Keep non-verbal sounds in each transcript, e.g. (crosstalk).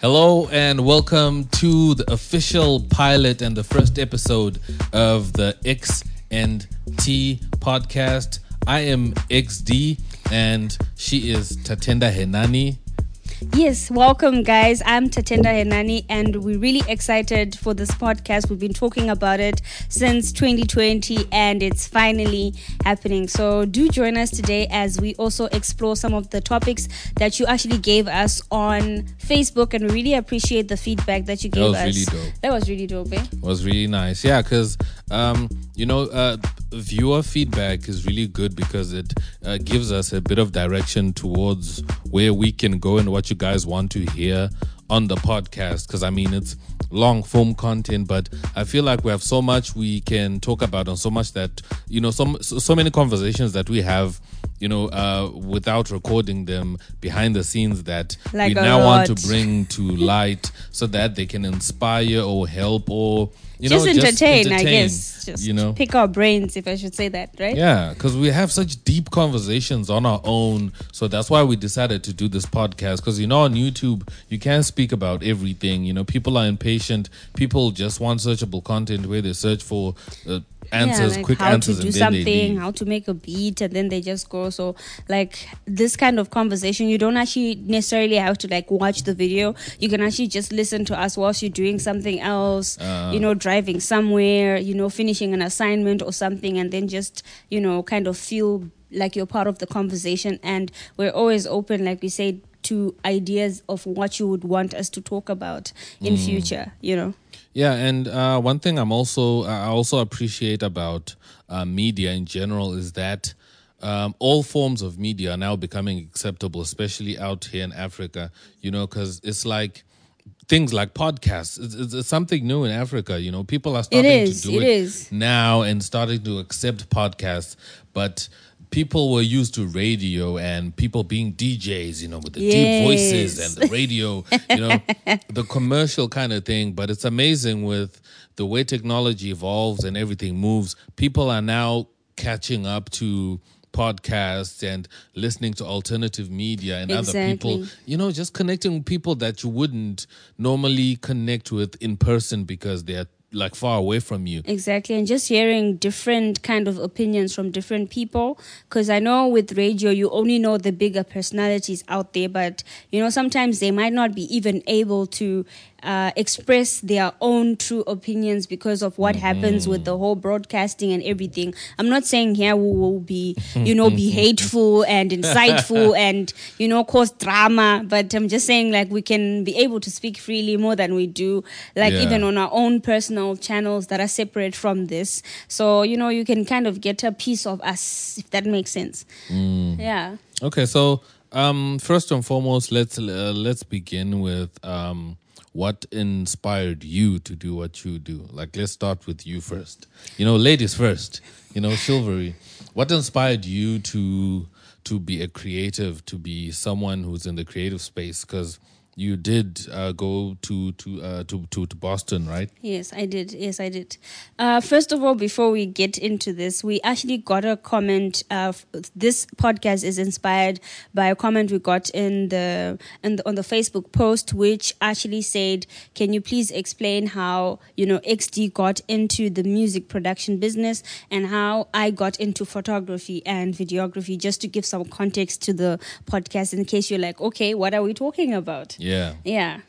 Hello and welcome to the official pilot and the first episode of the X and T podcast. I am XD and she is Tatenda Henani. Yes, welcome, guys. I'm Tatenda Henani, and we're really excited for this podcast. We've been talking about it since 2020, and it's finally happening. So, do join us today as we also explore some of the topics that you actually gave us on Facebook, and we really appreciate the feedback that you gave us. That was us. really dope. That was really dope, eh? was really nice. Yeah, because um, you know, uh, viewer feedback is really good because it uh, gives us a bit of direction towards where we can go and what you guys want to hear on the podcast. Because I mean, it's long form content, but I feel like we have so much we can talk about and so much that you know, so so many conversations that we have. You know, uh, without recording them behind the scenes, that Like we now want to bring to light so that they can inspire or help or you just know entertain, I entertain, guess. Just you know pick our brains, if I should say that, right? yeah because we have such deep conversations on our own so that's why we decided to do this podcast because you know on youtube you can't speak about everything you know people are impatient people just want searchable content where they search for uh, answers yeah, like quick how answers to do and then they something, how to make a beat, and then they just go. So, like this kind of conversation, you don't actually necessarily have to like watch the video. You can actually just listen to us whilst you're doing something else. Uh. you know, driving somewhere, you know, finishing an assignment or something, and then just you know, kind of feel like you're part of the conversation. And we're always open, like we said. To ideas of what you would want us to talk about in Mm. future, you know. Yeah, and uh, one thing I'm also I also appreciate about uh, media in general is that um, all forms of media are now becoming acceptable, especially out here in Africa. You know, because it's like things like podcasts. It's, it's, it's something new in Africa. You know, people are starting is, to do it it, now and starting to accept podcasts, but. People were used to radio and people being DJs, you know, with the deep voices and the radio, (laughs) you know, the commercial kind of thing. But it's amazing with the way technology evolves and everything moves. People are now catching up to podcasts and listening to alternative media and other people, you know, just connecting with people that you wouldn't normally connect with in person because they're like far away from you. Exactly, and just hearing different kind of opinions from different people. Because I know with radio, you only know the bigger personalities out there, but you know sometimes they might not be even able to uh, express their own true opinions because of what happens with the whole broadcasting and everything. I'm not saying here we will be, you know, be (laughs) hateful and insightful (laughs) and you know cause drama, but I'm just saying like we can be able to speak freely more than we do, like Yeah. even on our own personal channels that are separate from this. So, you know, you can kind of get a piece of us, if that makes sense. Yeah. Okay, so um, first and foremost, let's uh, let's begin with um, what inspired you to do what you do. Like, let's start with you first. You know, ladies first. You know, chivalry. What inspired you to to be a creative, to be someone who's in the creative space? Because you did uh, go to to, uh, to to to Boston, right? Yes, I did. Yes, I did. Uh, first of all, before we get into this, we actually got a comment. Uh, this podcast is inspired by a comment we got in the, in the on the Facebook post, which actually said, "Can you please explain how you know XD got into the music production business and how I got into photography and videography?" Just to give some context to the podcast, in case you're like, "Okay, what are we talking about?" Yeah. Yeah.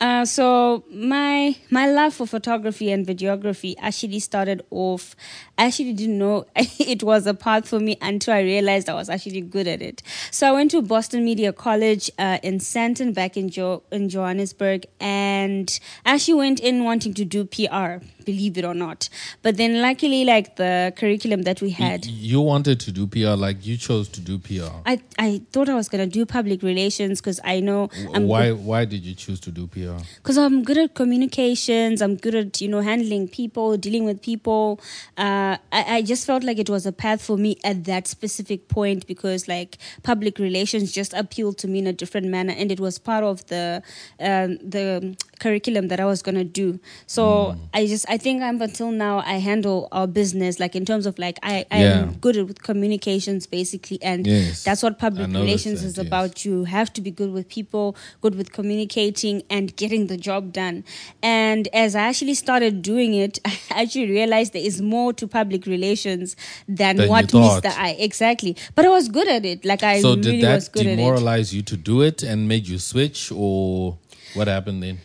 Uh, so my my love for photography and videography actually started off. I actually didn't know (laughs) it was a path for me until I realized I was actually good at it. So I went to Boston Media College uh, in Sandton, back in jo- in Johannesburg, and actually went in wanting to do PR, believe it or not. But then, luckily, like the curriculum that we had, You wanted to do PR, like you chose to do PR. I I thought I was gonna do public relations because I know I'm why why did you choose to do PR? Because I'm good at communications. I'm good at you know handling people, dealing with people. Uh, I, I just felt like it was a path for me at that specific point because like public relations just appealed to me in a different manner, and it was part of the um, the curriculum that I was gonna do. So Mm. I just I think up until now I handle our business like in terms of like I I'm Yeah. good with communications basically, and Yes. that's what public relations that, is yes. about you have to be good with people, good with communicating, and getting the job done. And as I actually started doing it, (laughs) I actually realized there is more to public relations than, Than what. Mr. I exactly. But I was good at it. Like I So really did was that good at it. demoralize you to do it and made you switch, or what happened then?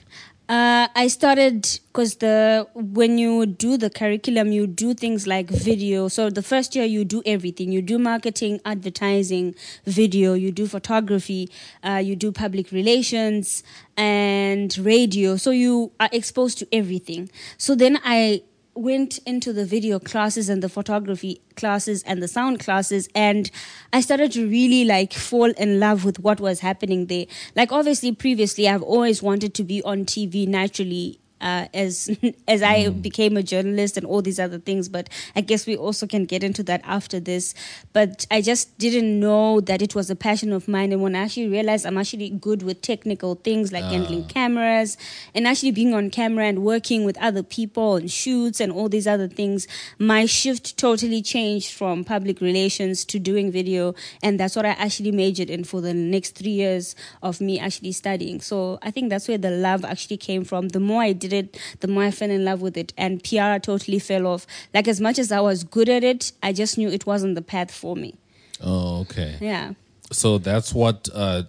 Uh, I started because the when you do the curriculum, you do things like video. So the first year you do everything. You do marketing, advertising, video. You do photography. Uh, you do public relations and radio. So you are exposed to everything. So then I went into the video classes and the photography classes and the sound classes and i started to really like fall in love with what was happening there. Like obviously previously i've always wanted to be on tv naturally uh, as (laughs) as I became a journalist and all these other things, but I guess we also can get into that after this. But I just didn't know that it was a passion of mine, and when I actually realized I'm actually good with technical things like handling cameras and actually being on camera and working with other people and shoots and all these other things, my shift totally changed from public relations to doing video, and that's what I actually majored in for the next three years of me actually studying. So I think that's where the love actually came from. The more I did it, the more I fell in love with it, and PR totally fell off. Like as much as I was good at it, I just knew it wasn't the path for me. Oh, okay. Yeah. So that's what uh,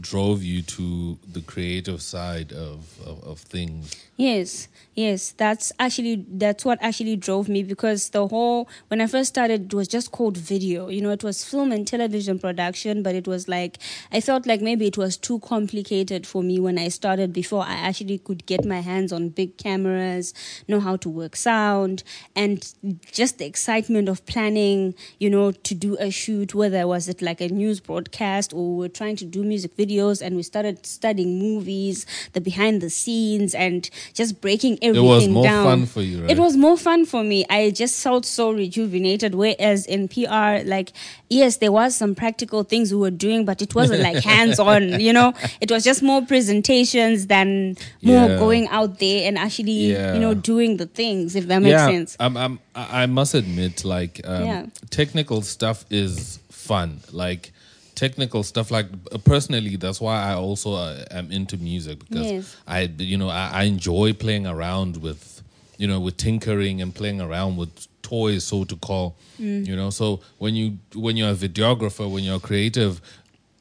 drove you to the creative side of, of, of things. Yes, yes, that's actually that's what actually drove me because the whole when I first started it was just called video. You know, it was film and television production, but it was like I felt like maybe it was too complicated for me when I started before I actually could get my hands on big cameras, know how to work sound, and just the excitement of planning, you know, to do a shoot, whether was it like a news broadcast or we we're trying to do music videos and we started studying movies, the behind the scenes and just breaking everything down. It was more down. fun for you, right? It was more fun for me. I just felt so rejuvenated. Whereas in PR, like, yes, there was some practical things we were doing, but it wasn't like (laughs) hands on, you know? It was just more presentations than more Yeah. going out there and actually, Yeah. you know, doing the things, if that makes yeah, sense. I'm, I'm, I must admit, like, um, technical stuff is fun. Like, technical stuff, like, uh, personally, that's why I also uh, am into music because Yes. I, you know, I, I enjoy playing around with, you know, with tinkering and playing around with toys, so to call. You know, so when you when you're a videographer, when you're creative,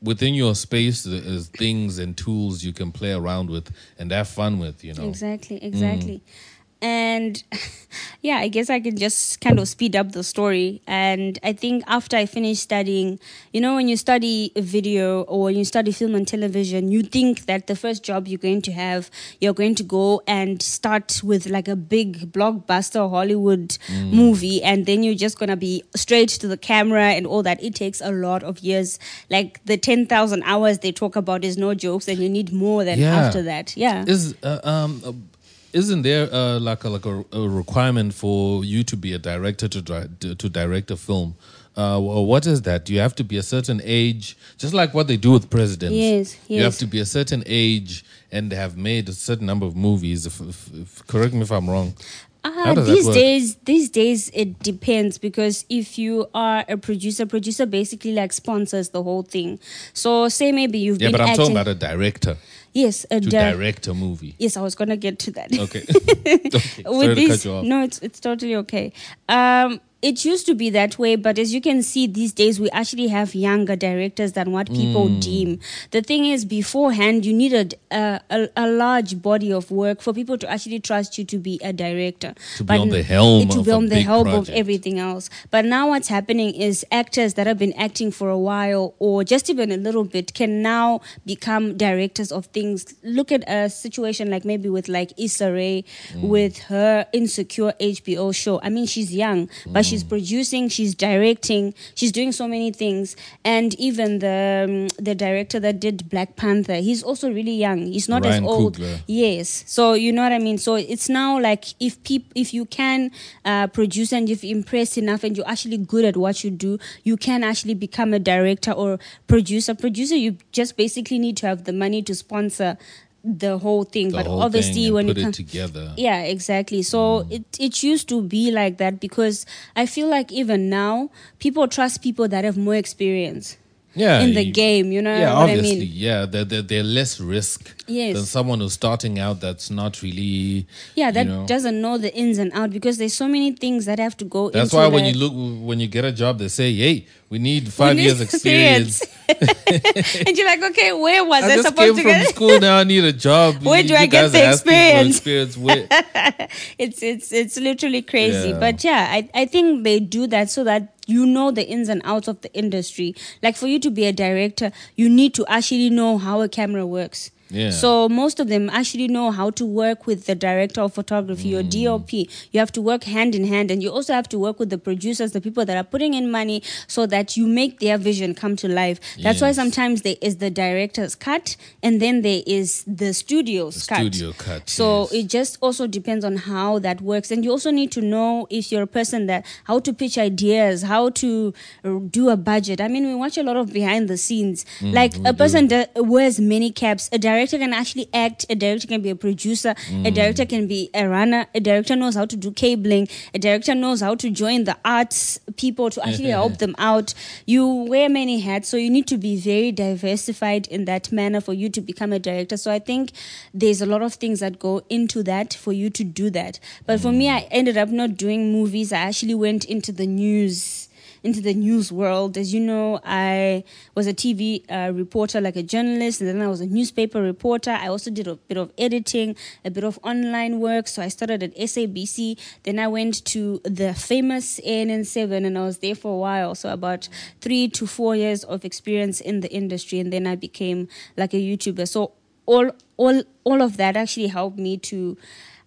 within your space there is things and tools you can play around with and have fun with. You know, Exactly, Mm. And (laughs) yeah, I guess I can just kind of speed up the story. And I think after I finished studying, you know, when you study a video or you study film and television, you think that the first job you're going to have, you're going to go and start with like a big blockbuster Hollywood Mm. movie, and then you're just gonna be straight to the camera and all that. It takes a lot of years. Like the 10,000 hours they talk about is no jokes, and you need more than Yeah. after that. Yeah. is uh, um uh, isn't there uh, like a, like a, a requirement for you to be a director to di- to, direct a film? Uh, what is that? Do you have to be a certain age, just like what they do with presidents? Yes, yes. You have to be a certain age and have made a certain number of movies. If, if, if correct me if I'm wrong. Uh, these days, these days it depends because if you are a producer, producer basically like sponsors the whole thing. So say maybe you've Yeah, been but I'm acting. talking about a director yes, a to di- direct a movie. Yes, I was gonna get to that. Okay. (laughs) okay. Sorry With to these, cut you off. no, it's it's totally okay. Um, it used to be that way, but as you can see these days, we actually have younger directors than what people Hmm. deem. The thing is, beforehand, you needed a, a, a large body of work for people to actually trust you to be a director. To be on the helm to of be on the helm of everything else. But now what's happening is actors that have been acting for a while or just even a little bit can now become directors of things. Look at a situation like maybe with like Issa Rae Mm. with her insecure HBO show. I mean, she's young, but she's producing, she's directing, she's doing so many things. And even the um, the director that did Black Panther, he's also really young. He's not Ryan as old. Coogler. Yes. So you know what I mean. So it's now like if peop- if you can uh, produce and you've impressed enough and you're actually good at what you do, you can actually become a director or producer. Producer, you just basically need to have the money to sponsor the whole thing. The but whole obviously, thing when put it it together. yeah, exactly. So Mm. it it used to be like that because I feel like even now people trust people that have more experience Yeah, in the you- game. You know Yeah, what I obviously. mean? Yeah, they're, they're, they're less risk Yes. than someone who's starting out that's not really. Yeah, that you know, doesn't know the ins and out because there's so many things that have to go. That's why when you look when you get a job, they say, "Hey, we need five need years (laughs) experience." and you're like, okay, where was I, I just supposed came to from get? school now. I need a job. (laughs) Where You- do I you get the are asking for experience? experience. (laughs) It's it's it's literally crazy. Yeah. But yeah, I, I think they do that so that you know the ins and outs of the industry. Like for you to be a director, you need to actually know how a camera works. Yeah. So most of them actually know how to work with the director of photography or Mm. DOP. You have to work hand in hand, and you also have to work with the producers, the people that are putting in money, so that you make their vision come to life. That's why sometimes there is the director's cut, and then there is the studio's cut. studio cut, So yes. it just also depends on how that works, and you also need to know if you're a person that how to pitch ideas, how to uh, do a budget. I mean, we watch a lot of behind the scenes. Mm, like a person that wears many caps. A director can actually act. A director can be a producer. Mm. A director can be a runner. A director knows how to do cabling. A director knows how to join the arts people to actually help (laughs) them out. You wear many hats, so you need to be very diversified in that manner for you to become a director. So I think there's a lot of things that go into that for you to do that. But for me, I ended up not doing movies. I actually went into the news into the news world. As you know, I was a TV uh, reporter, like a journalist, and then I was a newspaper reporter. I also did a bit of editing, a bit of online work. So I started at SABC. Then I went to the famous ANN7, and I was there for a while. So about three to four years of experience in the industry, and then I became like a YouTuber. So all, all, all of that actually helped me to.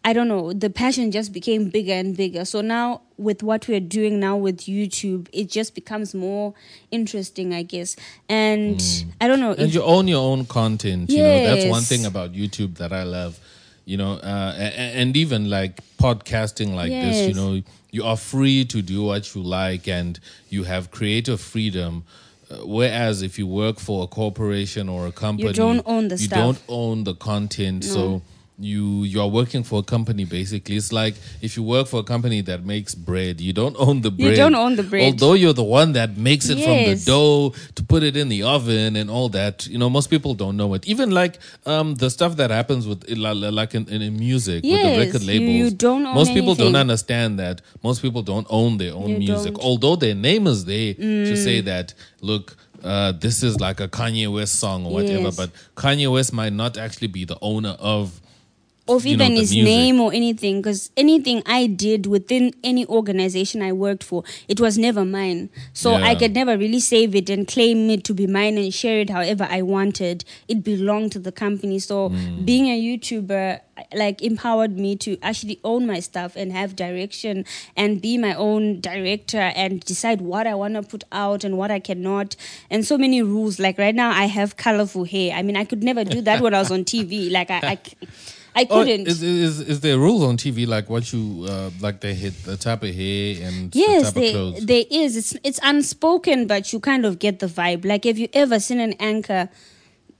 I don't know, the passion just became bigger and bigger. So now, with what we're doing now with YouTube, it just becomes more interesting, I guess. And I don't know. and if- you own your own content. You know, that's one thing about YouTube that I love. You know, uh, and even like podcasting like this, you know, you are free to do what you like, and you have creative freedom. Uh, whereas if you work for a corporation or a company, you don't own the you don't own the content. So you you are working for a company basically. It's like if you work for a company that makes bread, you don't own the bread You don't own the bread. Although you're the one that makes it from the dough to put it in the oven and all that. You know, most people don't know it. Even like um the stuff that happens with like in, in, music with the record you- labels. you don't own most people don't understand that. Most people don't own their own You music. don't. Although their name is there to Mm. say that look uh, this is like a Kanye West song or whatever, Yes. but Kanye West might not actually be the owner of of you even the his music. name or anything because anything i did within any organization i worked for it was never mine. So i could never really save it and claim it to be mine and share it however i wanted. It belonged to the company. So Hmm. being a youtuber like empowered me to actually own my stuff and have direction and be my own director and decide what i want to put out and what i cannot. And so many rules. Like right now i have colorful hair. I mean i could never do that when i was on tv like i, I I Oh, couldn't. is, is is there rules on TV like what you uh, like they hit the type of hair and the Yes, type of there, clothes? there is. It's it's unspoken, but you kind of get the vibe. Like, have you ever seen an anchor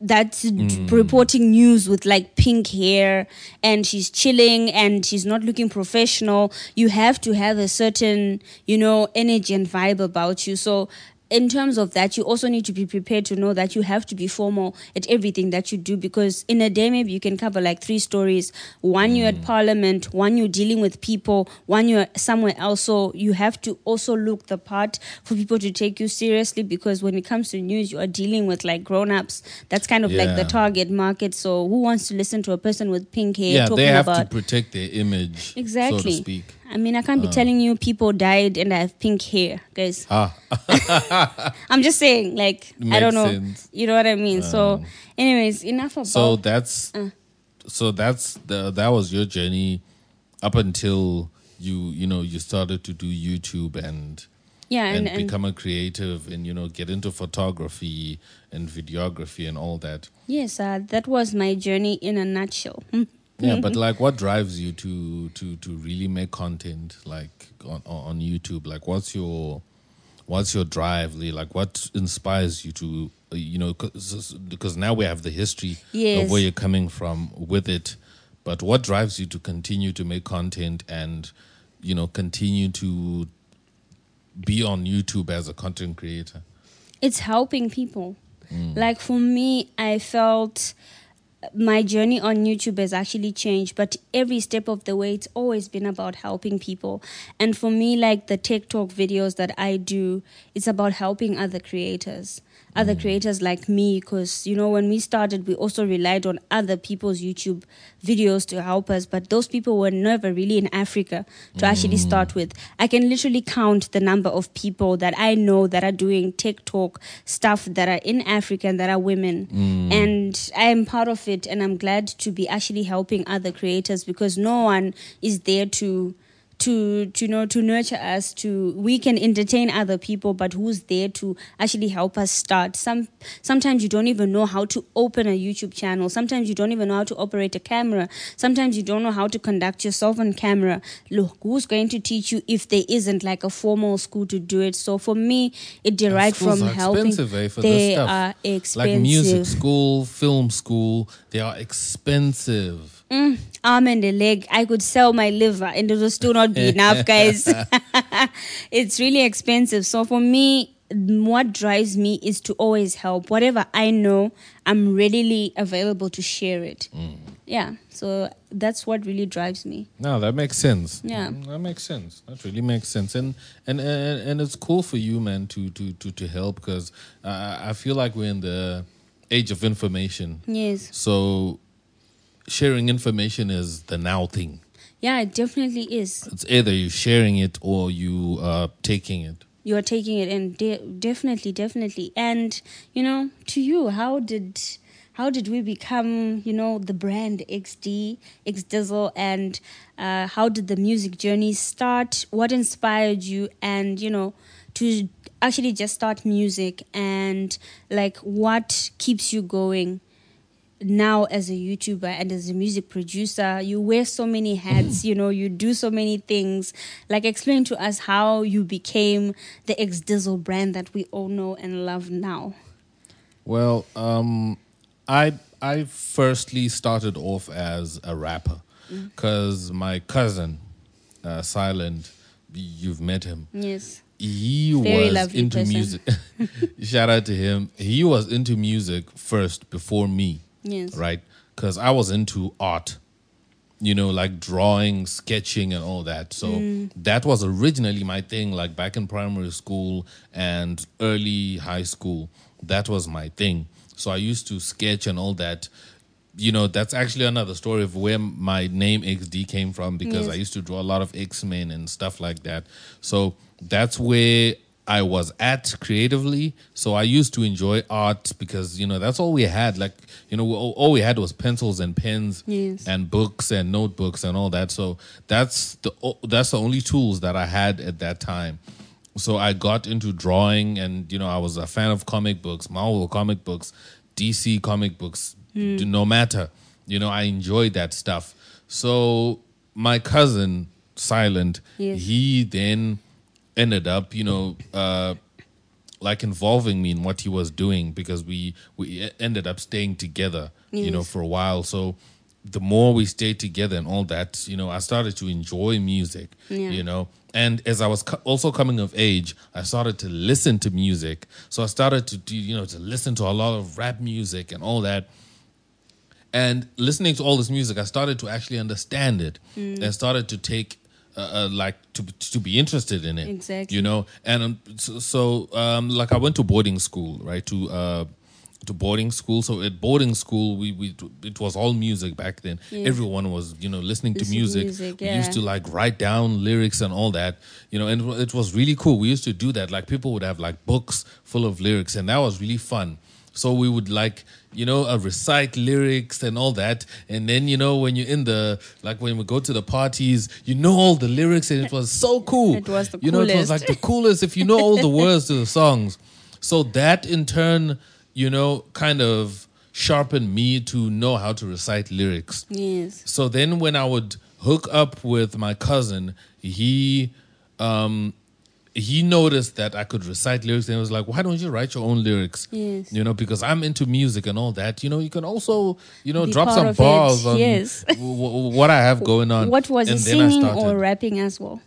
that's Mm. reporting news with like pink hair and she's chilling and she's not looking professional? You have to have a certain, you know, energy and vibe about you. So. In terms of that, you also need to be prepared to know that you have to be formal at everything that you do because in a day, maybe you can cover like three stories. One, you're at mm. parliament, one, you're dealing with people, one, you're somewhere else. So you have to also look the part for people to take you seriously because when it comes to news, you are dealing with like grown ups. That's kind of like the target market. So who wants to listen to a person with pink hair yeah, talking they have about to protect their image, exactly? so to speak. I mean, I can't be telling you people died and I have pink hair, guys. Ah, (laughs) I'm just saying, like, I don't know. sense. You know what I mean? so, anyways, enough about. so that's Uh. so that's the that was your journey up until you you know you started to do YouTube and Yeah, and, and, and become a creative and you know get into photography and videography and all that. yes, uh, that was my journey in a nutshell. Hmm. Yeah, but mm-hmm. like, what drives you to to to really make content like on on YouTube? Like, what's your what's your drive? Lee? Like, what inspires you to you know? Cause, now we have the history Yes. of where you're coming from with it, but what drives you to continue to make content and you know continue to be on YouTube as a content creator? it's helping people. Mm. Like for me, I felt my journey on YouTube has actually changed, but every step of the way, it's always been about helping people. And for me, like the TikTok videos that I do, it's about helping other creators, other creators like me. Because, you know, when we started, we also relied on other people's YouTube videos to help us, but those people were never really in Africa to actually mm. start with. I can literally count the number of people that I know that are doing TikTok stuff that are in Africa and that are women. Mm. And I am part of it, and I'm glad to be actually helping other creators because no one is there to. To, to you know to nurture us to we can entertain other people but who's there to actually help us start? Some sometimes you don't even know how to open a youtube channel. Sometimes you don't even know how to operate a camera. Sometimes you don't know how to conduct yourself on camera. Look who's going to teach you if there isn't like a formal school to do it? So for me it derived from are helping. expensive, eh, they stuff. are expensive Like music school, film school, they are expensive. Arm and a leg, I could sell my liver and it will still not be enough, (laughs) guys. (laughs) it's really expensive. So for me, what drives me is to always help. Whatever I know, I'm readily available to share it. Yeah. So that's what really drives me. No, that makes sense. Yeah. Mm, that makes sense. That really makes sense, and and and, and it's cool for you, man, to to to to help because uh, I feel like we're in the age of information. Yes. So sharing information is the now thing. Yeah, it definitely is. It's either you sharing it or you are taking it. You are taking it in de- definitely, definitely. And you know, to you, how did how did we become, you know, the brand XD, X Dizzle, and uh, how did the music journey start? What inspired you, and you know, to actually just start music, and like what keeps you going? Now as a YouTuber and as a music producer, you wear so many hats, you know, you do so many things. Like, explain to us how you became the X Dizzle brand that we all know and love now. Well, um, I I firstly started off as a rapper because my cousin, uh, Silent, you've met him. Yes. He Very was into person. music. (laughs) Shout out to him. He was into music first before me, Yes. right? Because I was into art, you know, like drawing, sketching, and all that. So Mm. that was originally my thing, like back in primary school and early high school. That was my thing. So I used to sketch and all that. You know, that's actually another story of where my name XD came from because Yes. I used to draw a lot of X Men and stuff like that. So that's where I was at creatively. So I used to enjoy art because, you know, that's all we had. Like, you know, all, all we had was pencils and pens Yes. and books and notebooks and all that. So that's the that's the only tools that I had at that time. So I got into drawing, and you know, I was a fan of comic books, Marvel comic books, DC comic books. Mm. d- No matter, you know, I enjoyed that stuff. So my cousin, Silent, Yes. he then ended up, you know, uh, like involving me in what he was doing because we we ended up staying together, you know, for a while. So the more we stayed together and all that, you know, I started to enjoy music, Yeah. you know. And as I was co- also coming of age, I started to listen to music. So I started to do, you know, to listen to a lot of rap music and all that. And listening to all this music, I started to actually understand it. I started to take, uh, uh, like, to to be interested in it. Exactly. You know, and um, so, so um, like, I went to boarding school, right? To uh, to boarding school. So at boarding school, we we it was all music back then. Yeah. Everyone was, you know, listening to music. music, We used to like write down lyrics and all that, you know, and it was really cool. We used to do that. Like people would have like books full of lyrics, and that was really fun. So we would like, you know, uh, recite lyrics and all that. And then, you know, when you're in the, like when we go to the parties, you know all the lyrics and it was so cool. It was the You know, it was coolest. like the coolest if you know all the (laughs) words to the songs. So that in turn, you know, kind of sharpened me to know how to recite lyrics. Yes. So then when I would hook up with my cousin, he um he noticed that I could recite lyrics and he was like, Why don't you write your own lyrics? Yes. You know, because I'm into music and all that. You know, you can also, you know, Be drop some bars on yes. (laughs) w- w- what I have going on. What was and he singing or rapping as well?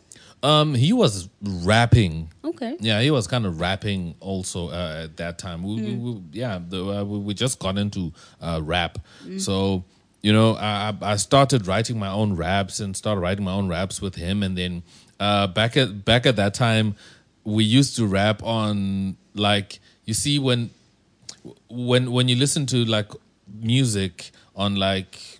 Um, he was rapping. Okay. Yeah, he was kind of rapping also uh, at that time. We, we, we, yeah, the, uh, we, we just got into uh, rap. So, you know, I, I started writing my own raps and started writing my own raps with him. And then uh, back at back at that time, we used to rap on like you see when when when you listen to like music on like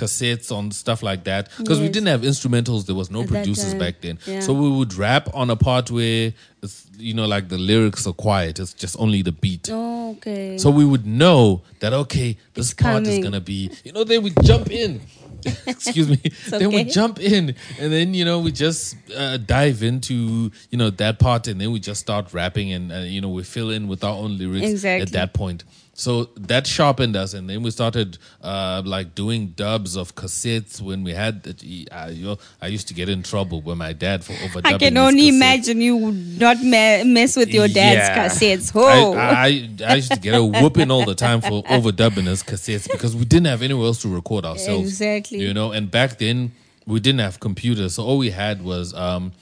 cassettes on stuff like that. Because we didn't have instrumentals there was no At producers back then. Yeah. so we would rap on a part where it's, you know like the lyrics are quiet. It's just only the beat. Oh, okay. so we would know that okay this It's part is gonna be you know then we jump in. (laughs) Excuse me. Then we jump in and then you know we just uh, dive into you know that part and then we just start rapping and uh, you know we fill in with our own lyrics exactly. at that point so that sharpened us and then we started uh, like doing dubs of cassettes when we had the, uh, you know, I used to get in trouble with my dad for overdubbing us. I can his only cassettes. imagine you would not me- mess with your dad's Yeah. cassettes. Oh, I, I, I used to get a whooping all the time for (laughs) overdubbing his cassettes because we didn't have anywhere else to record ourselves. Exactly. You know, and back then we didn't have computers, so all we had was um,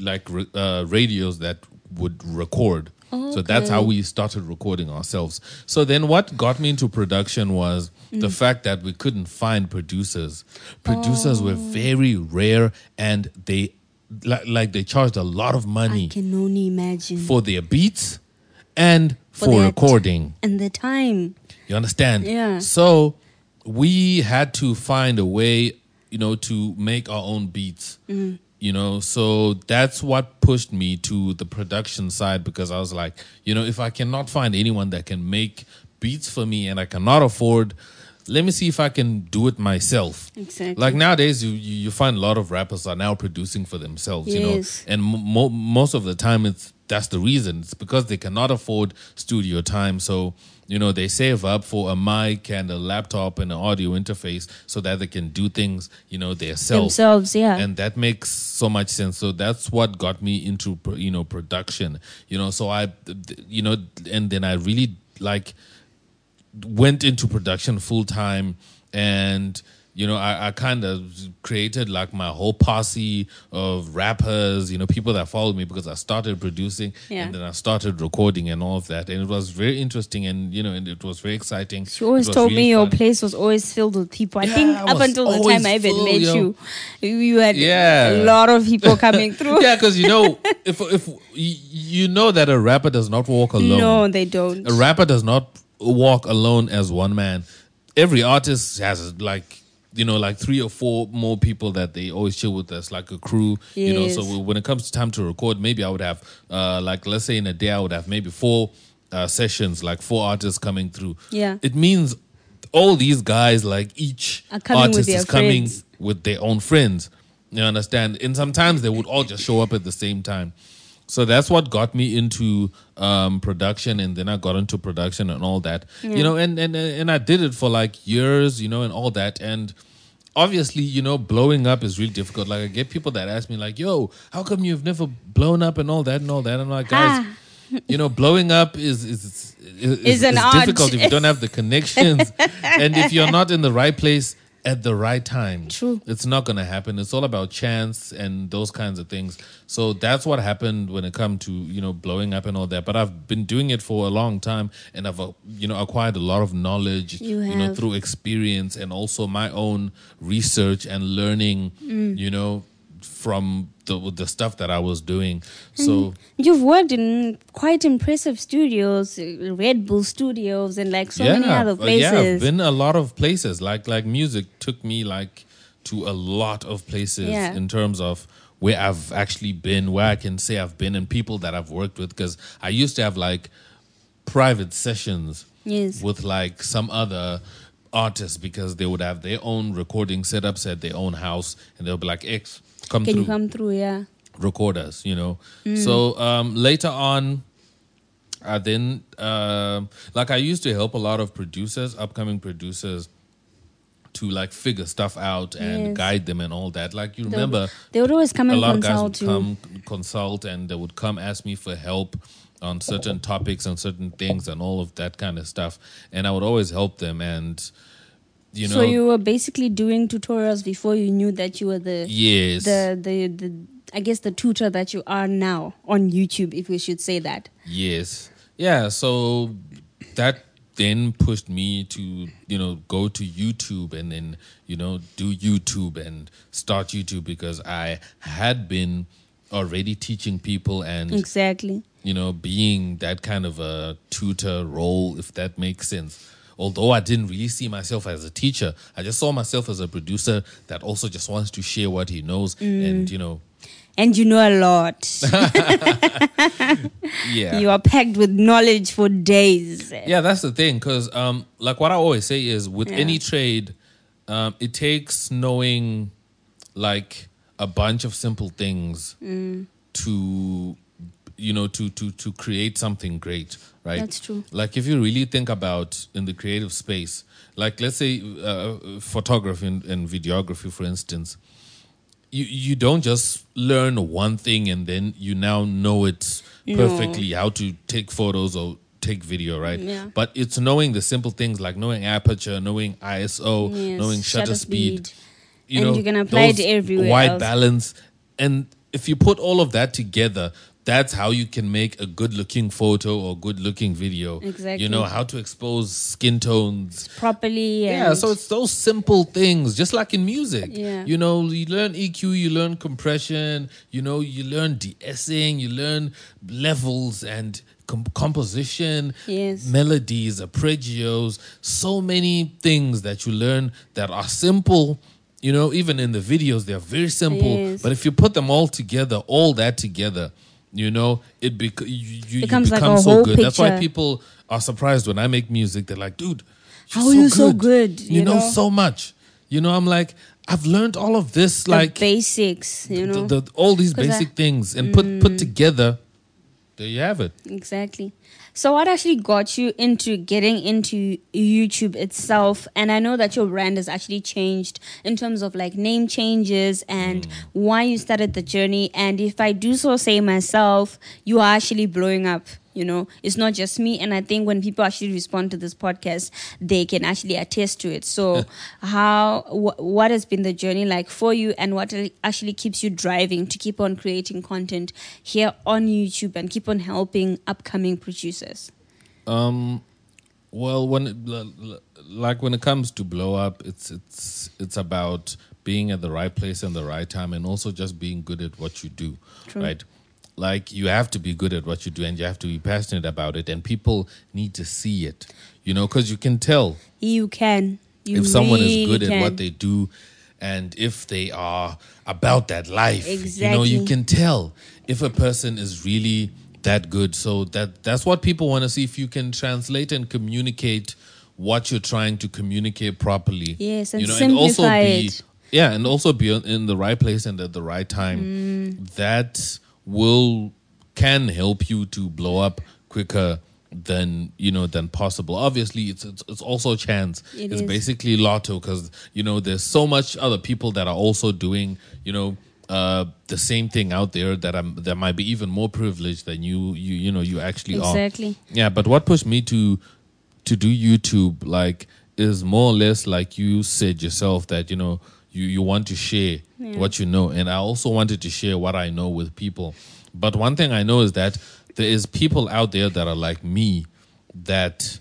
like uh, radios that would record. So that's how we started recording ourselves. So then what got me into production was the Mm. fact that we couldn't find producers. Producers were Oh. very rare and they like, like they charged a lot of money I can only imagine. for their beats and for, their recording. and the time. You understand? Yeah. So we had to find a way, you know, to make our own beats. Mm-hmm. You know, so that's what pushed me to the production side because I was like, you know, if I cannot find anyone that can make beats for me and I cannot afford, let me see if I can do it myself. Exactly. Like nowadays, you you find a lot of rappers are now producing for themselves. yes. You know, and mo- most of the time it's that's the reason it's because they cannot afford studio time so you know they save up for a mic and a laptop and an audio interface so that they can do things you know themselves Themselves, yeah. and that makes so much sense. So that's what got me into you know production. You know so i you know and then i really like went into production full time and you know I, I kind of created like my whole posse of rappers you know people that followed me because i started producing Yeah. and then i started recording and all of that and it was very interesting and you know and it was very exciting She always told really me your place was always filled with people. I Yeah, think it up until the time I even met yo. you, you had Yeah. a lot of people coming (laughs) through. yeah because you know (laughs) if if you know that a rapper does not walk alone No, they don't. a rapper does not walk alone as one man. Every artist has like you know like three or four more people that they always chill with us like a crew you know. So when it comes to time to record maybe i would have uh like let's say in a day i would have maybe four uh sessions like four artists coming through. Yeah. it means all these guys like each Are coming with artist is coming with their own friends. You understand? And sometimes they would all just show up at the same time so that's what got me into um, production, and then I got into production and all that. You know, and and and I did it for like years, you know, and all that. And obviously, you know, blowing up is really difficult. Like I get people that ask me, like, "Yo, how come you've never blown up and all that and all that?" I'm like, guys. You know, blowing up is is is, Is an art. difficult if you don't have the (laughs) connections, and if you're not in the right place at the right time. True. It's not going to happen. It's all about chance and those kinds of things. So that's what happened when it come to, you know, blowing up and all that. But I've been doing it for a long time and I've, uh, you know, acquired a lot of knowledge, You know, through experience and also my own research and learning, Mm. you know, from the, the stuff that I was doing. So You've worked in quite impressive studios, Red Bull Studios, and like so many other uh, places. Yeah, I've been a lot of places. Like like music took me like to a lot of places Yeah. in terms of where I've actually been, where I can say I've been, and people that I've worked with. Because I used to have like private sessions Yes. with like some other artists because they would have their own recording setups at their own house and they'll be like X come Can through you come through? Yeah. record us, you know. So um, later on, I then um like I used to help a lot of producers, upcoming producers, to like figure stuff out and Yes. guide them and all that. Like you They would- remember, They would always come a and lot of guys would you. come consult and they would come ask me for help on certain topics and certain things and all of that kind of stuff, and I would always help them and. You know, so you were basically doing tutorials before you knew that you were the yes, the, the the I guess the tutor that you are now on YouTube, if we should say that. Yes. Yeah. So that then pushed me to, you know, go to YouTube and then, you know, do YouTube and start YouTube because I had been already teaching people and, Exactly. you know, being that kind of a tutor role, if that makes sense. Although I didn't really see myself as a teacher, I just saw myself as a producer that also just wants to share what he knows and, you know, And you know a lot. (laughs) (laughs) yeah. You are packed with knowledge for days. Yeah, that's the thing. Because, um, like what I always say is, with Yeah. any trade, um, it takes knowing like a bunch of simple things Mm. to, you know, to to to create something great, right? That's true. Like if you really think about in the creative space, like let's say uh, photography and, and videography, for instance. You, you don't just learn one thing and then you now know it No. perfectly how to take photos or take video, right? Yeah. But it's knowing the simple things like knowing aperture, knowing ISO, Yes, knowing shutter, shutter speed. speed. You And know, you can apply it everywhere White else. balance, and if you put all of that together, that's how you can make a good-looking photo or good-looking video. Exactly. You know how to expose skin tones. Properly. Yeah, so it's those simple things, just like in music. Yeah. You know, you learn EQ, you learn compression, you know, you learn de-essing, you learn levels and com- composition, Yes. melodies, arpeggios, so many things that you learn that are simple. You know, even in the videos, they're very simple. Yes. But if you put them all together, all that together, you know, it bec- you, you, you Becomes like become a so whole good. That's why people are surprised when I make music. They're like, dude, you're How are you so good, You, you know? know? so much. You know, I'm like, I've learned all of this, the like basics, you know. the, the, all these 'Cause I- Mm. basic things, and put put together. There you have it. Exactly. So, what actually got you into getting into YouTube itself? And I know that your brand has actually changed in terms of like name changes and hmm. why you started the journey. And if I do so say myself, you are actually blowing up. You know, it's not just me. And I think when people actually respond to this podcast, they can actually attest to it. So, how, wh- what has been the journey like for you, and what actually keeps you driving to keep on creating content here on YouTube and keep on helping upcoming producers? Um, well, when it, like when it comes to blow up, it's it's it's about being at the right place and the right time, and also just being good at what you do, True. right? Like you have to be good at what you do, and you have to be passionate about it, and people need to see it, you know, because you can tell You can. You if someone is really good at what they do and if they are about that life you know you can tell if a person is really that good so that that's what people want to see if you can translate and communicate what you're trying to communicate properly Yes, and you know simplify and also be it. yeah and also be in the right place and at the right time Mm. that will can help you to blow up quicker than you know than possible obviously it's it's, it's also chance It it's is. basically lotto because you know there's so much other people that are also doing you know uh the same thing out there that i'm that might be even more privileged than you you you know you actually Exactly. are yeah but what pushed me to to do youtube like is more or less like you said yourself that you know you you want to share what you know. And i also wanted to share what i know with people. But one thing i know is that there is people out there that are like me that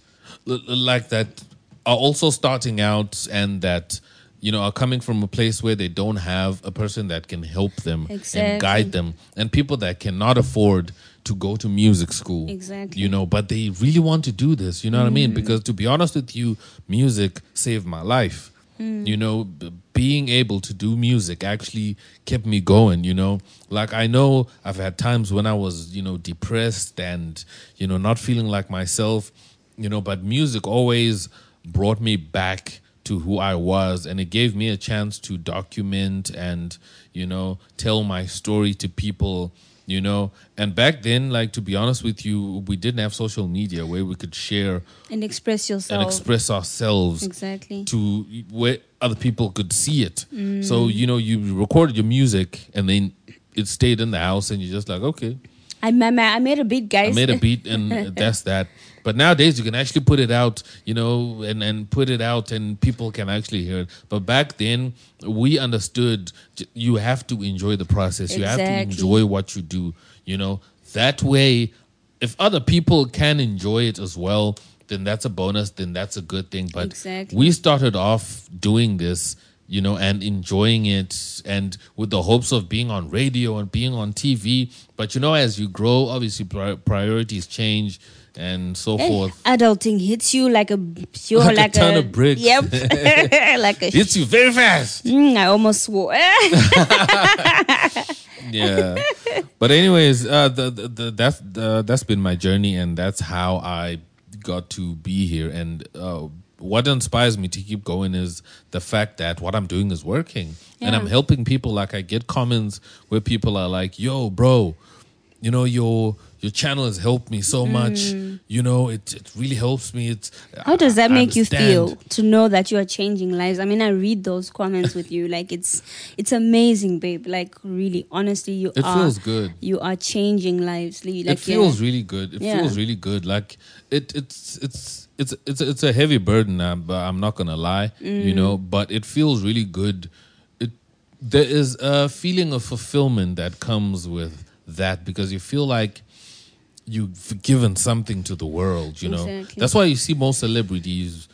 like that are also starting out and that you know are coming from a place where they don't have a person that can help them and guide them. And people that cannot afford to go to music school Exactly. you know but they really want to do this. You know what i mean? Mm. Because to be honest with you music saved my life Mm. you know being able to do music actually kept me going you know? Like i know i've had times when i was you know depressed and you know not feeling like myself you know, but music always brought me back to who I was and it gave me a chance to document and, you know, tell my story to people, you know. And back then, like to be honest with you, we didn't have social media where we could share and express yourself and express ourselves exactly to where other people could see it. Mm. So, you know, you recorded your music and then it stayed in the house and you're just like, okay, I, ma- ma- I made a beat guys I made a beat and (laughs) that's that. But nowadays you can actually put it out, you know, and, and put it out and people can actually hear it. But back then we understood you have to enjoy the process. You have to enjoy what you do, you know. That way if other people can enjoy it as well, then that's a bonus, then that's a good thing. But Exactly. we started off doing this you know, and enjoying it and with the hopes of being on radio and being on TV. But, you know, as you grow, obviously pri- priorities change and so Eh, forth. adulting hits you like a you're Like like, a ton of bricks. Yep, (laughs) (laughs) like a. Hits you very fast. Mm, I almost swore. (laughs) yeah but anyways uh the, the, the that's the, that's been my journey and that's how i got to be here and uh what inspires me to keep going is the fact that what i'm doing is working. And i'm helping people. Like i get comments where people are like yo bro you know your your channel has helped me so much you know it, it really helps me it's Mm. How does that I make you feel to know that you are changing lives? I mean, I read those comments with you. Like it's it's amazing, babe. Like really, honestly, you It are. feels good. You are changing lives. Lee. Like it feels yeah. really good. It Yeah. feels really good. Like it, it's it's it's it's it's a heavy burden. but I'm not gonna lie, you know. Mm. But it feels really good. It there is a feeling of fulfillment that comes with that because you feel like you've given something to the world. You know, Exactly. that's why you see most celebrities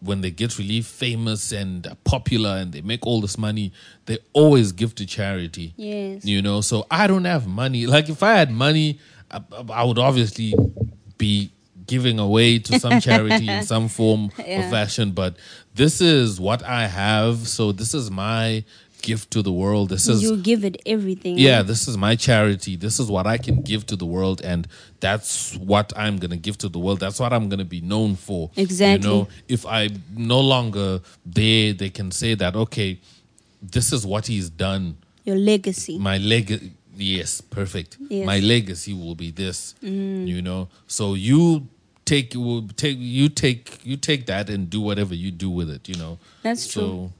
when they get really famous and popular and they make all this money, they always give to charity Yes. you know so i don't have money like if i had money i, I would obviously be giving away to some (laughs) charity in some form Yeah. or fashion but this is what i have so this is my gift to the world this is You give it everything. yeah this is my charity this is what i can give to the world and that's what i'm gonna give to the world that's what i'm gonna be known for Exactly. you know if i'm no longer there they can say that okay this is what he's done Your legacy. my leg yes perfect Yes. Mm. my legacy will be this you know so you take take you take you take that and do whatever you do with it you know That's true. so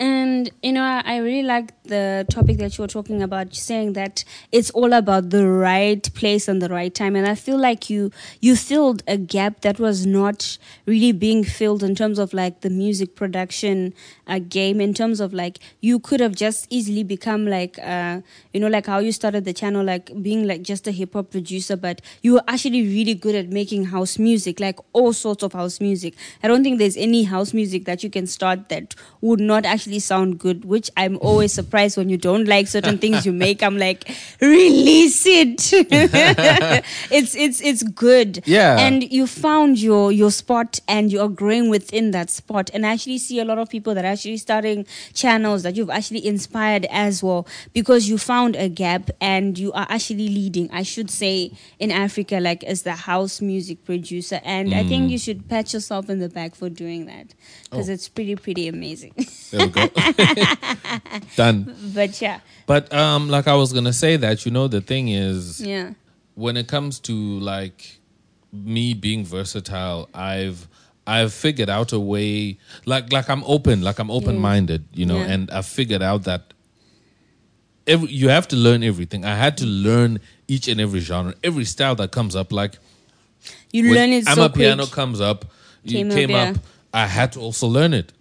And you know, I I really like the topic that you were talking about, saying that it's all about the right place and the right time. And I feel like you you filled a gap that was not really being filled in terms of like the music production uh, game. In terms of like you could have just easily become like uh, you know like how you started the channel, like being like just a hip hop producer, but you were actually really good at making house music, like all sorts of house music. I don't think there's any house music that you can start that would not actually sound good, which I'm always surprised when you don't like certain things you make. I'm like, release it. (laughs) it's it's it's good. Yeah. And you found your your spot and you are growing within that spot. And I actually see a lot of people that are actually starting channels that you've actually inspired as well because you found a gap and you are actually leading, I should say, in Africa, like as the house music producer. And I think mm. you should pat yourself in the back for doing that because Oh. it's pretty, pretty amazing. Go. (laughs) Done. But yeah, but um like i was gonna say that you know the thing is yeah. when it comes to like me being versatile i've i've figured out a way like like i'm open like i'm open minded you know Yeah. and i've figured out that every, you have to learn everything. I had to learn each and every genre every style that comes up like You learn it i'm so amapiano comes up Came you up, came yeah. up i had to also learn it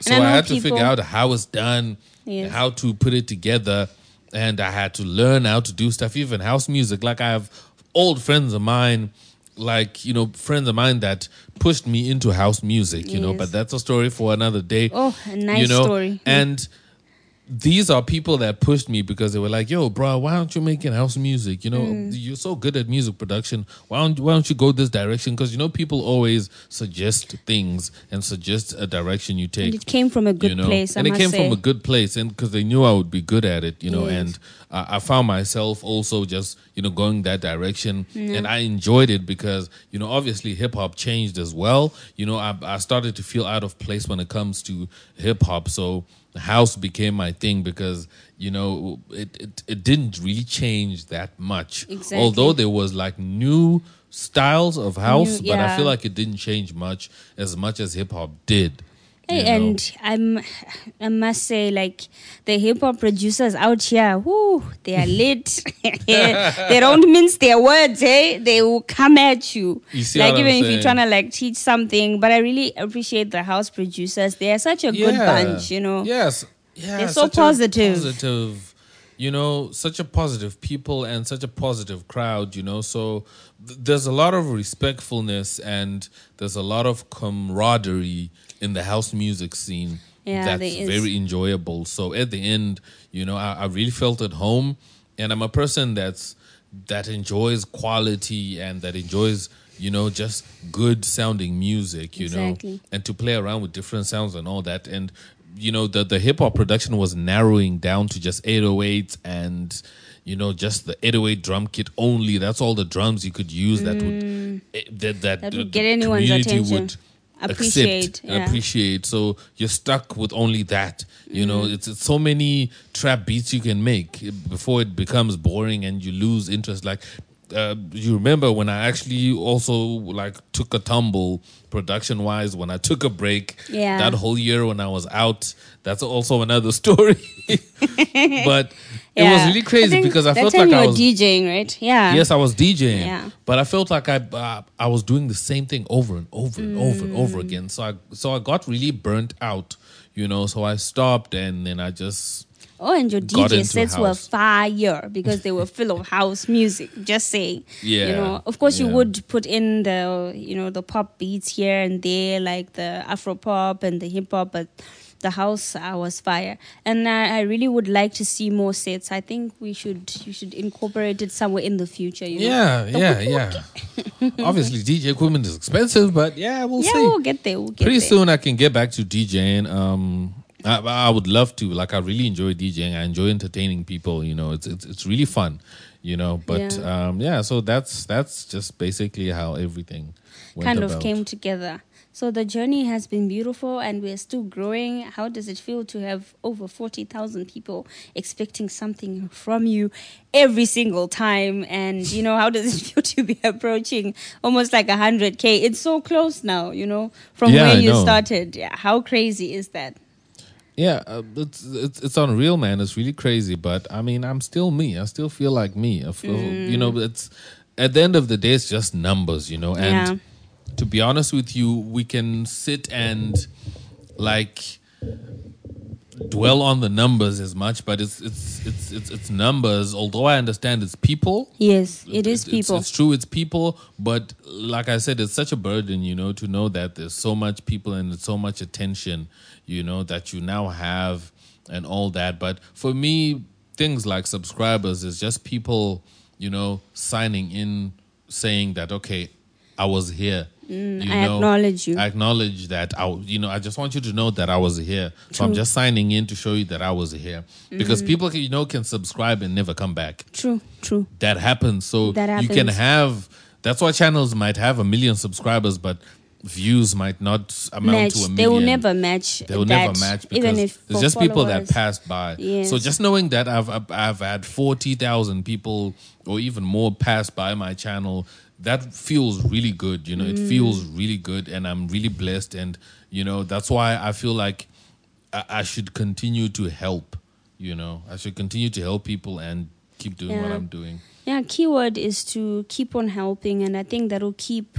so And I, I had to figure out how it's done, Yes. how to put it together, and I had to learn how to do stuff, even house music. Like I have old friends of mine, like you know, friends of mine that pushed me into house music. You know, but that's a story for another day. Oh, a nice you know? story. And these are people that pushed me because they were like, "Yo, bro, why aren't you making house music? You know, Mm. you're so good at music production. Why don't why don't you go this direction? Because you know, people always suggest things and suggest a direction you take. And it came from a good you know? place. I and it came say. from a good place, and because they knew I would be good at it, you know. Yes. And I, I found myself also just you know, going that direction. And I enjoyed it because, you know, obviously hip hop changed as well. You know, I, I started to feel out of place when it comes to hip hop. So house became my thing because, you know, it, it, it didn't really change that much. Exactly. Although there was like new styles of house, New- but I feel like it didn't change much as much as hip hop did. Hey, and I'm, I must say, like the hip hop producers out here, whoo, they are lit. (laughs) they don't mince their words, hey. They will come at you. You see like even if you're trying to like teach something, but I really appreciate the house producers. They are such a good bunch, you know. Yes. Yeah. They're so positive. Positive. You know, such a positive people and such a positive crowd, you know. So th- there's a lot of respectfulness and there's a lot of camaraderie in the house music scene Yeah, that's very enjoyable. So at the end, you know, I, I really felt at home and I'm a person that's that enjoys quality and that enjoys you know just good sounding music you Exactly. know and to play around with different sounds and all that and you know the the hip hop production was narrowing down to just 808s and you know just the 808 drum kit only that's all the drums you could use that would eh, that that, Mm. That would get anyone's attention. would Appreciate, accept, yeah. appreciate so you're stuck with only that you know Mm. it's, it's so many trap beats you can make before it becomes boring and you lose interest like uh, you remember when I actually also like took a tumble production wise when I took a break Yeah. that whole year when I was out that's also another (laughs) story (laughs) but it was really crazy think because I felt like I was DJing, right? Yeah. Yes, I was DJing, Yeah. but I felt like I uh, I was doing the same thing over and over and over and Mm. over again. So I so I got really burnt out, you know. So I stopped, and then I just Oh, and your DJ sets were fire because they were full of house music. Just saying. Yeah, You know, of course, you would put in the you know the pop beats here and there, like the Afro pop and the hip hop, but the house uh, was fire. And I, I really would like to see more sets. I think we should you should incorporate it somewhere in the future. You know? yeah yeah yeah. Obviously, DJ equipment is expensive, but yeah, we'll Yeah, see. we'll get there. We'll get Pretty there. soon, I can get back to DJing. Um, I, I would love to. Like, I really enjoy DJing. I enjoy entertaining people. You know, it's it's it's really fun. You know, but Yeah. um, yeah. So that's that's just basically how everything kind of about. came together. So the journey has been beautiful and we're still growing. How does it feel to have over 40,000 people expecting something from you every single time? And, you know, how does it (laughs) feel to be approaching almost like 100K? It's so close now, you know, from Yeah, where I you know. started. Yeah, how crazy is that? Yeah, uh, it's, it's it's unreal, man. It's really crazy, but I mean, I'm still me. I still feel like me. I feel, You know, it's at the end of the day, it's just numbers, you know. And to be honest with you, we can sit and like dwell on the numbers as much, but it's it's it's it's, it's numbers. Although I understand it's people, Yes, it is it's- people. It's, true, it's people, but like I said, it's such a burden, you know, to know that there's so much people and so much attention, you know, that you now have and all that. But for me, things like subscribers is just people, you know, signing in, saying that okay, I was here. Mm, I acknowledge you. I acknowledge that I, you know, I just want you to know that I was here. So I'm just signing in to show you that I was here because people, you know, can subscribe and never come back True, true. that happens. So That you can have that's why channels might have a million subscribers, but views might not amount Match. to a million. They will never match. They will that, never match because even if it's just people that followers. passed by. Yes. So just knowing that I've I've, I've had forty thousand people or even more pass by my channel, that feels really good. You know, it Mm. feels really good, and I'm really blessed. And you know, that's why I feel like I, I should continue to help. You know, I should continue to help people and keep doing what I'm doing. Yeah, keyword is to keep on helping, and I think that'll keep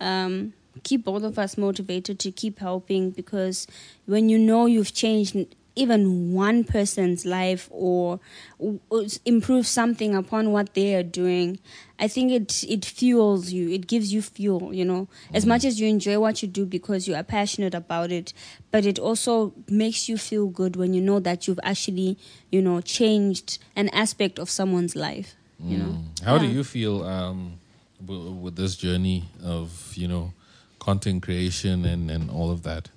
um, keep all of us motivated to keep helping because when you know you've changed even one person's life or, or improve something upon what they are doing, I think it it fuels you. It gives you fuel. You know, as much as you enjoy what you do because you are passionate about it, but it also makes you feel good when you know that you've actually you know changed an aspect of someone's life. You know. How do you feel um, w- with this journey of you know content creation and and all of that?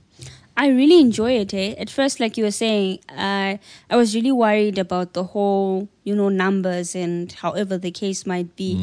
I really enjoy it. Eh? At first, like you were saying, uh, I was really worried about the whole, you know, numbers and however the case might be.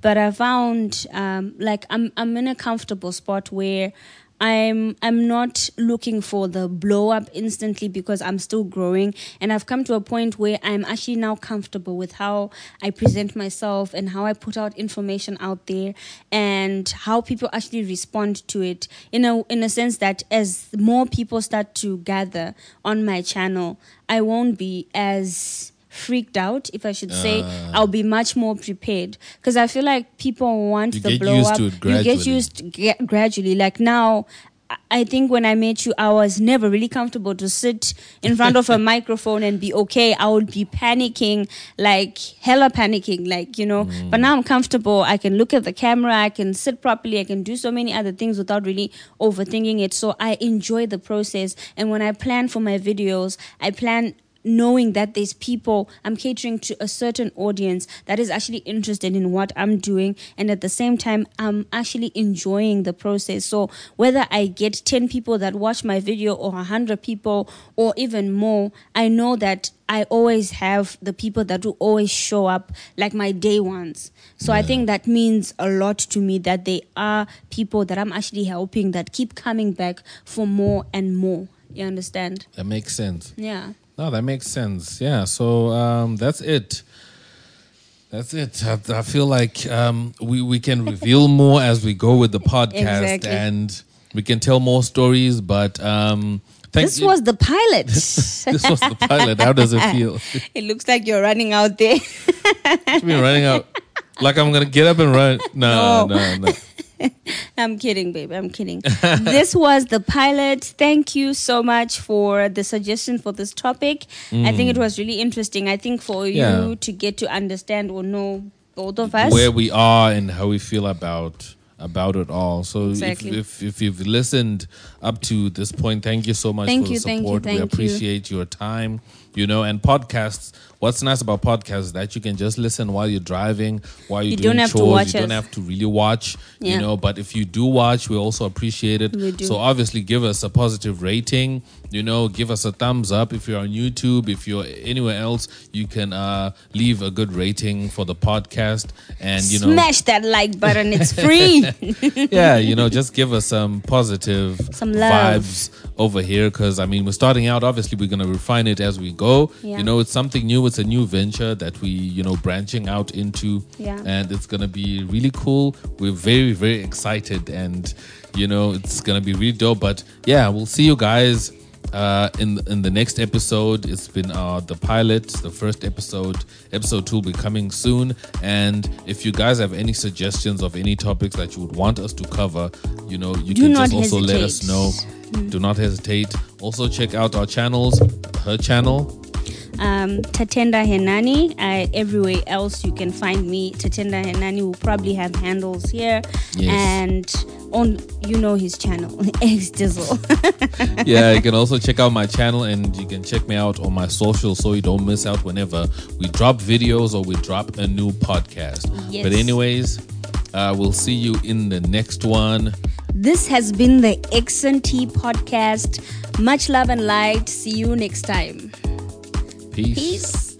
But I found, um, like, I'm I'm in a comfortable spot where I'm I'm not looking for the blow up instantly because I'm still growing. And I've come to a point where I'm actually now comfortable with how I present myself and how I put out information out there and how people actually respond to it in a in a sense that as more people start to gather on my channel I won't be as freaked out if I should say Ah. I'll be much more prepared because I feel like people want the get blow up you get used gra- gradually. Like now, I- I think when I met you, I was never really comfortable to sit in front of a (laughs) microphone and be okay. I would be panicking, like hella panicking, like, you know. Mm. But now I'm comfortable. I can look at the camera, I can sit properly, I can do so many other things without really overthinking it. So I enjoy the process. And when I plan for my videos, I plan knowing that there's people I'm catering to a certain audience that is actually interested in what I'm doing and at the same time I'm actually enjoying the process. So whether I get 10 people that watch my video or 100 people or even more I know that I always have the people that will always show up like my day ones. So I think that means a lot to me that they are people that I'm actually helping that keep coming back for more and more. You understand? That makes sense. yeah No, that makes sense. Yeah. So um, that's it. That's it. I, I feel like um, we we can reveal (laughs) more as we go with the podcast, Exactly. and we can tell more stories. But um, thank This you- was the pilot. (laughs) this was the pilot. How does it (laughs) feel? it looks like you're running out there. I've been running out. Like I'm gonna get up and run. No, No. no, no. (laughs) I'm kidding, baby. I'm kidding. this was the pilot. Thank you so much for the suggestion for this topic. I think it was really interesting. I think for Mm. Yeah. you to get to understand or know both of us. where we are and how we feel about about it all. So Exactly. if, if if you've listened up to this point, thank you so much Thank for you, the thank you, support. we thank you. appreciate your time. You know, and podcasts. What's nice about podcasts is that you can just listen while you're driving, while you're You doing don't have to watch you don't have to really watch. You know, but if you do watch, we also appreciate it. We do. So obviously, give us a positive rating. You know, give us a thumbs up if you're on YouTube. If you're anywhere else, you can uh, leave a good rating for the podcast. And you know, Smash that like button. It's free. (laughs) yeah, you know, just give us some positive Some love. vibes over here because I mean, we're starting out. Obviously, we're gonna refine it as we go. Yeah. You know, it's something new. It's a new venture that we, you know, branching out into, Yeah. and it's gonna be really cool. We're very, very excited, and you know, it's gonna be really dope. But yeah, we'll see you guys. Uh, in in the next episode, it's been uh, the pilot, the first episode. Episode two will be coming soon. And if you guys have any suggestions of any topics that you would want us to cover, you know, you Do can just also let us hesitate. know. Do not hesitate. Also check out our channels. Her channel. Um, Tatenda Henani. I, everywhere else you can find me. Tatenda Henani will probably have handles here. Yes. And on, you know his channel, (laughs) X Dizzle. (laughs) yeah, you can also check out my channel and you can check me out on my social so you don't miss out whenever we drop videos or we drop a new podcast. Yes. But anyways, uh, we'll see you in the next one. This has been the X and T podcast. Much love and light. See you next time. Peace. Peace.